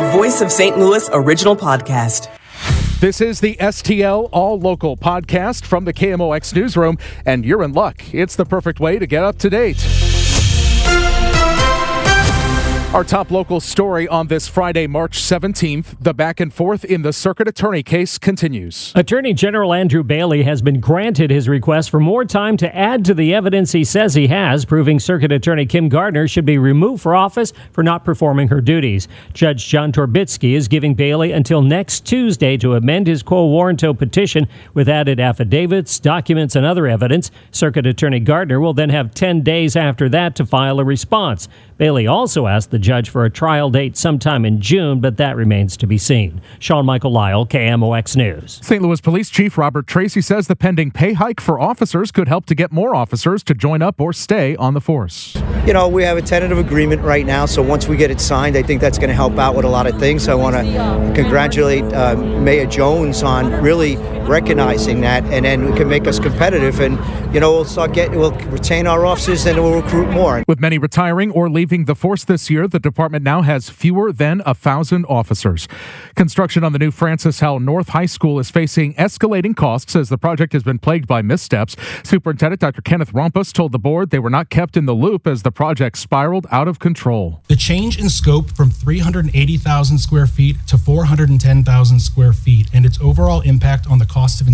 Voice of St. Louis original podcast. This is the STL All Local podcast from the KMOX newsroom, and you're in luck. It's the perfect way to get up to date. Our top local story on this Friday, March 17th, the back and forth in the circuit attorney case continues. Attorney General Andrew Bailey has been granted his request for more time to add to the evidence he says he has, proving Circuit Attorney Kim Gardner should be removed for office for not performing her duties. Judge John Torbitzky is giving Bailey until next Tuesday to amend his quo warranto petition with added affidavits, documents, and other evidence. Circuit Attorney Gardner will then have 10 days after that to file a response. Bailey also asked the judge for a trial date sometime in June, but that remains to be seen. Sean Michael Lyle, KMOX News. St. Louis Police Chief Robert Tracy says the pending pay hike for officers could help to get more officers to join up or stay on the force. You know, we have a tentative agreement right now, so once we get it signed, I think that's going to help out with a lot of things. So I want to congratulate uh, Mayor Jones on really recognizing that, and then we can make us competitive, and you know, we'll start getting, we'll retain our officers, and we'll recruit more. With many retiring or leaving the force this year, the department now has fewer than a thousand officers. Construction on the new Francis Howell North High School is facing escalating costs as the project has been plagued by missteps. Superintendent Dr. Kenneth Roumpos told the board they were not kept in the loop as the project spiraled out of control. The change in scope from 380,000 square feet to 410,000 square feet and its overall impact on the cost of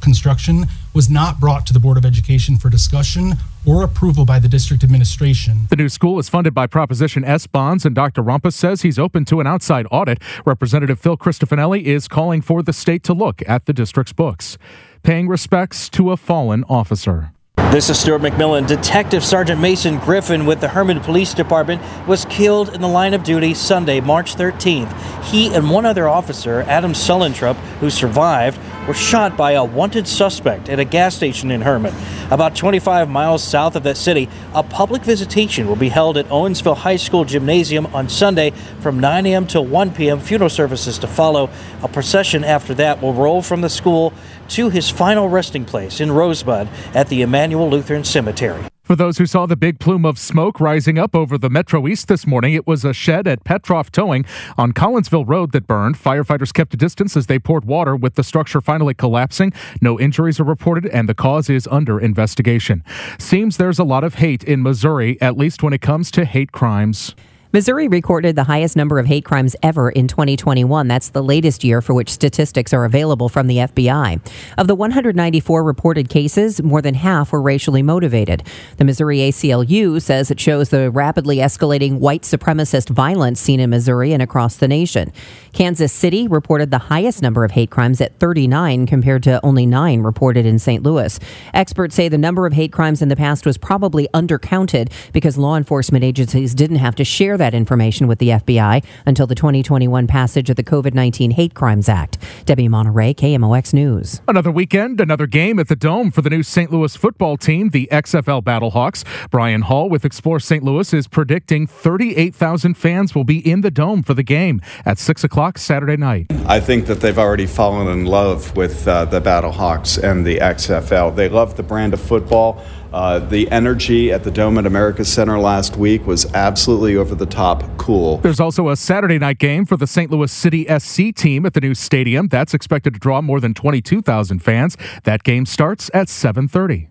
construction was not brought to the Board of Education for discussion or approval by the district administration. The new school is funded by Proposition S bonds, and Dr. Roumpos says he's open to an outside audit. Representative Phil Christofanelli is calling for the state to look at the district's books. Paying respects to a fallen officer. This is Stuart McMillan. Detective Sergeant Mason Griffin with the Hermann Police Department was killed in the line of duty Sunday, March 13th. He and one other officer, Adam Sullentrup, who survived, were shot by a wanted suspect at a gas station in Hermann. About 25 miles south of that city, a public visitation will be held at Owensville High School Gymnasium on Sunday from 9 a.m. to 1 p.m. Funeral services to follow. A procession after that will roll from the school to his final resting place in Rosebud at the Emmanuel Lutheran Cemetery. For those who saw the big plume of smoke rising up over the Metro East this morning, it was a shed at Petroff Towing on Collinsville Road that burned. Firefighters kept a distance as they poured water, with the structure finally collapsing. No injuries are reported, and the cause is under investigation. Seems there's a lot of hate in Missouri, at least when it comes to hate crimes. Missouri recorded the highest number of hate crimes ever in 2021. That's the latest year for which statistics are available from the FBI. Of the 194 reported cases, more than half were racially motivated. The Missouri ACLU says it shows the rapidly escalating white supremacist violence seen in Missouri and across the nation. Kansas City reported the highest number of hate crimes at 39 compared to only 9 reported in St. Louis. Experts say the number of hate crimes in the past was probably undercounted because law enforcement agencies didn't have to share that information with the FBI until the 2021 passage of the COVID 19 Hate Crimes Act. Debbie Monterey, KMOX News. Another weekend, another game at the Dome for the new St. Louis football team, the XFL Battlehawks. Brian Hall with Explore St. Louis is predicting 38,000 fans will be in the Dome for the game at 6 o'clock Saturday night. I think that they've already fallen in love with uh, the Battlehawks and the XFL. They love the brand of football. Uh, the energy at the Dome at America Center last week was absolutely over the top cool. There's also a Saturday night game for the St. Louis City SC team at the new stadium. That's expected to draw more than 22,000 fans. That game starts at 7:30.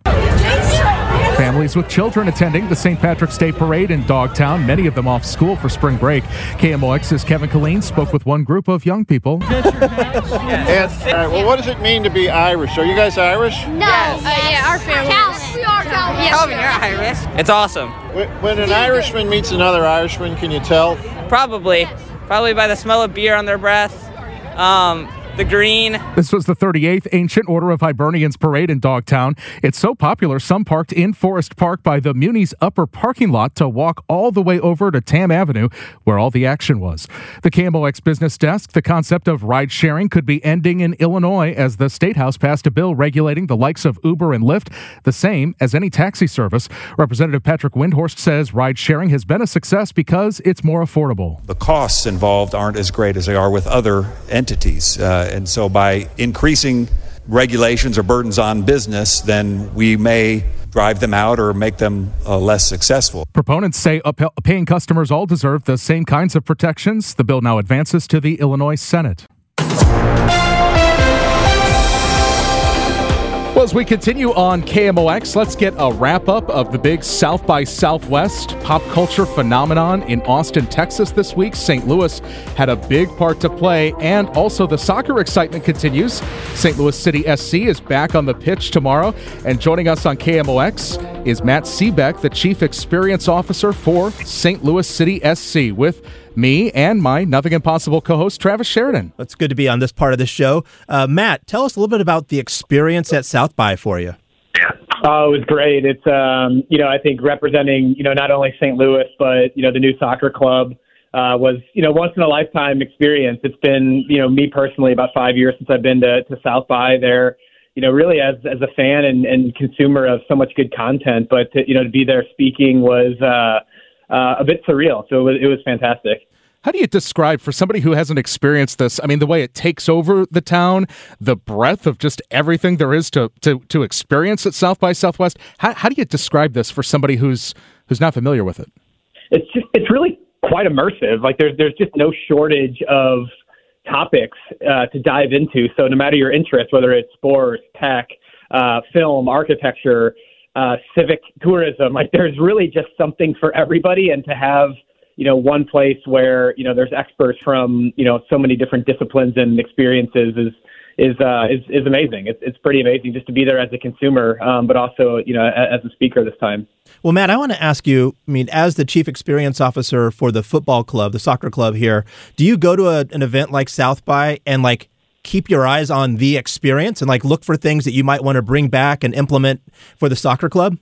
Families with children attending the St. Patrick's Day Parade in Dogtown, many of them off school for spring break. KMOX's Kevin Killeen spoke with one group of young people. and, all right, well, what does it mean to be Irish? Are you guys Irish? No. Yes. Uh, yeah, our family. Calvin. We are Calvin. Yes, Calvin, you're Irish. It's awesome. When, when an Irishman meets another Irishman, can you tell? Probably. Probably by the smell of beer on their breath. Um, the green. This was the 38th Ancient Order of Hibernians parade in Dogtown. It's so popular, some parked in Forest Park by the Muni's upper parking lot to walk all the way over to Tamm Avenue, where all the action was. The KMOX business desk, the concept of ride sharing could be ending in Illinois as the State House passed a bill regulating the likes of Uber and Lyft, the same as any taxi service. Representative Patrick Windhorst says ride sharing has been a success because it's more affordable. The costs involved aren't as great as they are with other entities. Uh, and so by increasing regulations or burdens on business, then we may drive them out or make them uh, less successful. Proponents say paying customers all deserve the same kinds of protections. The bill now advances to the Illinois Senate. As we continue on KMOX, let's get a wrap up of the big South by Southwest pop culture phenomenon in Austin, Texas this week. St. Louis had a big part to play, and also the soccer excitement continues. St. Louis City SC is back on the pitch tomorrow, and joining us on KMOX is Matt Sebek, the Chief Experience Officer for St. Louis City SC, with me and my Nothing Impossible co host, Travis Sheridan. It's good to be on this part of the show. Uh, Matt, tell us a little bit about the experience at South by for you. Oh, it was great. It's um, you know, I think representing, you know, not only St. Louis, but, you know, the new soccer club uh, was, you know, once in a lifetime experience. It's been, you know, me personally about five years since I've been to, to South by there, you know, really as as a fan and, and consumer of so much good content. But to, you know, to be there speaking was uh uh, a bit surreal. So it was, it was fantastic. How do you describe for somebody who hasn't experienced this? I mean, the way it takes over the town, the breadth of just everything there is to to, to experience at South by Southwest. How, how do you describe this for somebody who's who's not familiar with it? It's just it's really quite immersive. Like there's there's just no shortage of topics uh, to dive into. So no matter your interest, whether it's sports, tech, uh, film, architecture, uh, civic tourism. Like there's really just something for everybody, and to have you know one place where you know there's experts from you know so many different disciplines and experiences is is uh, is is amazing. It's it's pretty amazing just to be there as a consumer, um, but also you know as a speaker this time. Well, Matt, I want to ask you. I mean, as the chief experience officer for the football club, the soccer club here, do you go to a, an event like South by and like keep your eyes on the experience and like look for things that you might want to bring back and implement for the soccer club?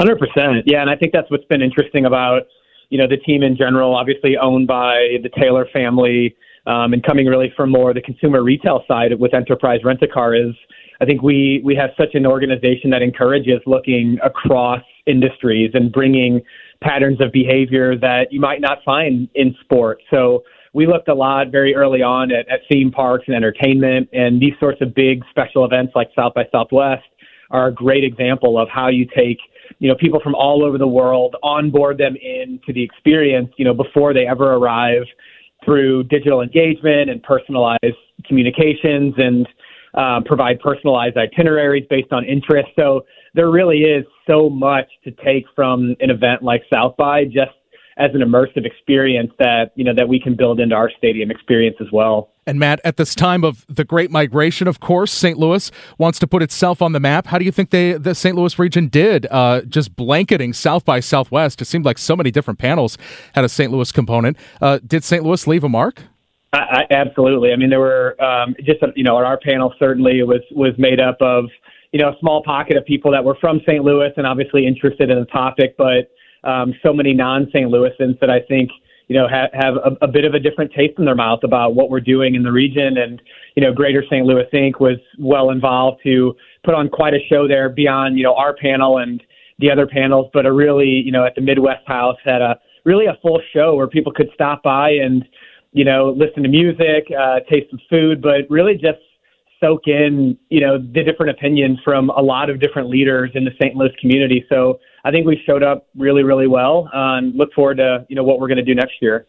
100%. Yeah, and I think that's what's been interesting about, you know, the team in general, obviously owned by the Taylor family um, and coming really from more the consumer retail side with Enterprise Rent-A-Car is I think we we have such an organization that encourages looking across industries and bringing patterns of behavior that you might not find in sport. So we looked a lot very early on at, at theme parks and entertainment, and these sorts of big special events like South by Southwest are a great example of how you take you know people from all over the world onboard them into the experience you know before they ever arrive through digital engagement and personalized communications and uh, provide personalized itineraries based on interest. So there really is so much to take from an event like south by just as an immersive experience that you know that we can build into our stadium experience as well. And Matt, at this time of the Great Migration, of course, St. Louis wants to put itself on the map. How do you think they, the St. Louis region did, uh, just blanketing South by Southwest? It seemed like so many different panels had a St. Louis component. Uh, did St. Louis leave a mark? I, I, absolutely. I mean, there were um, just you know, our panel certainly was was made up of you know a small pocket of people that were from St. Louis and obviously interested in the topic, but um, so many non-St. Louisans that I think you know have, have a, a bit of a different taste in their mouth about what we're doing in the region. And you know, Greater St. Louis Inc. was well involved to put on quite a show there beyond you know our panel and the other panels, but a really you know at the Midwest House had a really a full show where people could stop by and you know listen to music, uh, taste some food, but really just soak in, you know, the different opinions from a lot of different leaders in the St. Louis community. So I think we showed up really, really well and look forward to, you know, what we're going to do next year.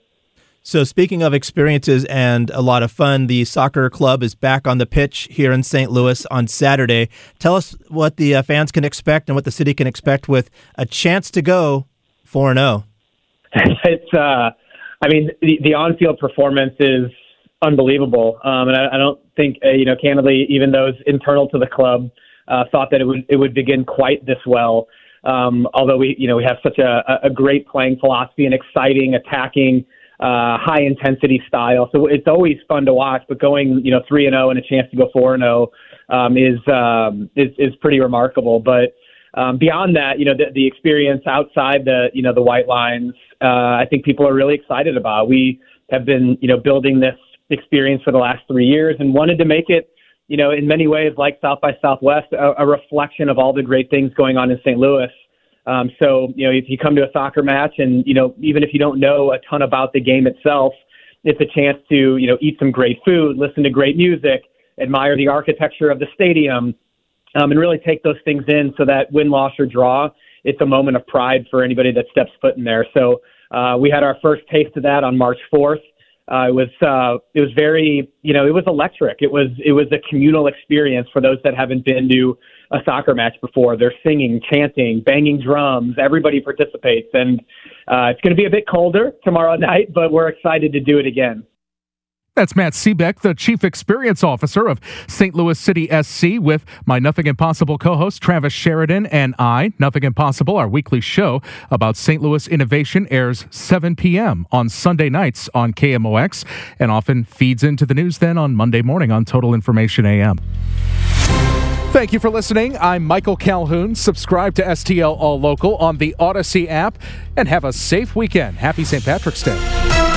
So, speaking of experiences and a lot of fun, the soccer club is back on the pitch here in St. Louis on Saturday. Tell us what the uh, fans can expect and what the city can expect with a chance to go 4 0. It's, uh, I mean, the, the on field performance is unbelievable. Um, and I, I don't think, uh, you know, candidly, even those internal to the club uh, thought that it would it would begin quite this well. Um, although we, you know, we have such a, a great playing philosophy and exciting, attacking, uh, high intensity style. So it's always fun to watch. But going, you know, three and zero oh and a chance to go four and zero oh, um, is um, is is pretty remarkable. But um, beyond that, you know, the, the experience outside the, you know, the white lines, uh, I think people are really excited about. We have been, you know, building this experience for the last three years and wanted to make it, you know, in many ways like South by Southwest, a, a reflection of all the great things going on in St. Louis. Um, so, you know, if you come to a soccer match and, you know, even if you don't know a ton about the game itself, it's a chance to, you know, eat some great food, listen to great music, admire the architecture of the stadium, um, and really take those things in so that win, loss, or draw, it's a moment of pride for anybody that steps foot in there. So uh, we had our first taste of that on March 4th. Uh, it was uh, it was very you know it was electric. It was it was a communal experience for those that haven't been to a soccer match before. They're singing, chanting, banging drums. Everybody participates, and uh, it's going to be a bit colder tomorrow night, but we're excited to do it again. That's Matt Sebek, the Chief Experience Officer of St. Louis City SC, with my Nothing Impossible co host Travis Sheridan and I. Nothing Impossible, our weekly show about St. Louis innovation, airs 7 p.m. on Sunday nights on KMOX and often feeds into the news then on Monday morning on Total Information AM. Thank you for listening. I'm Michael Calhoun. Subscribe to STL All Local on the Audacy app and have a safe weekend. Happy St. Patrick's Day.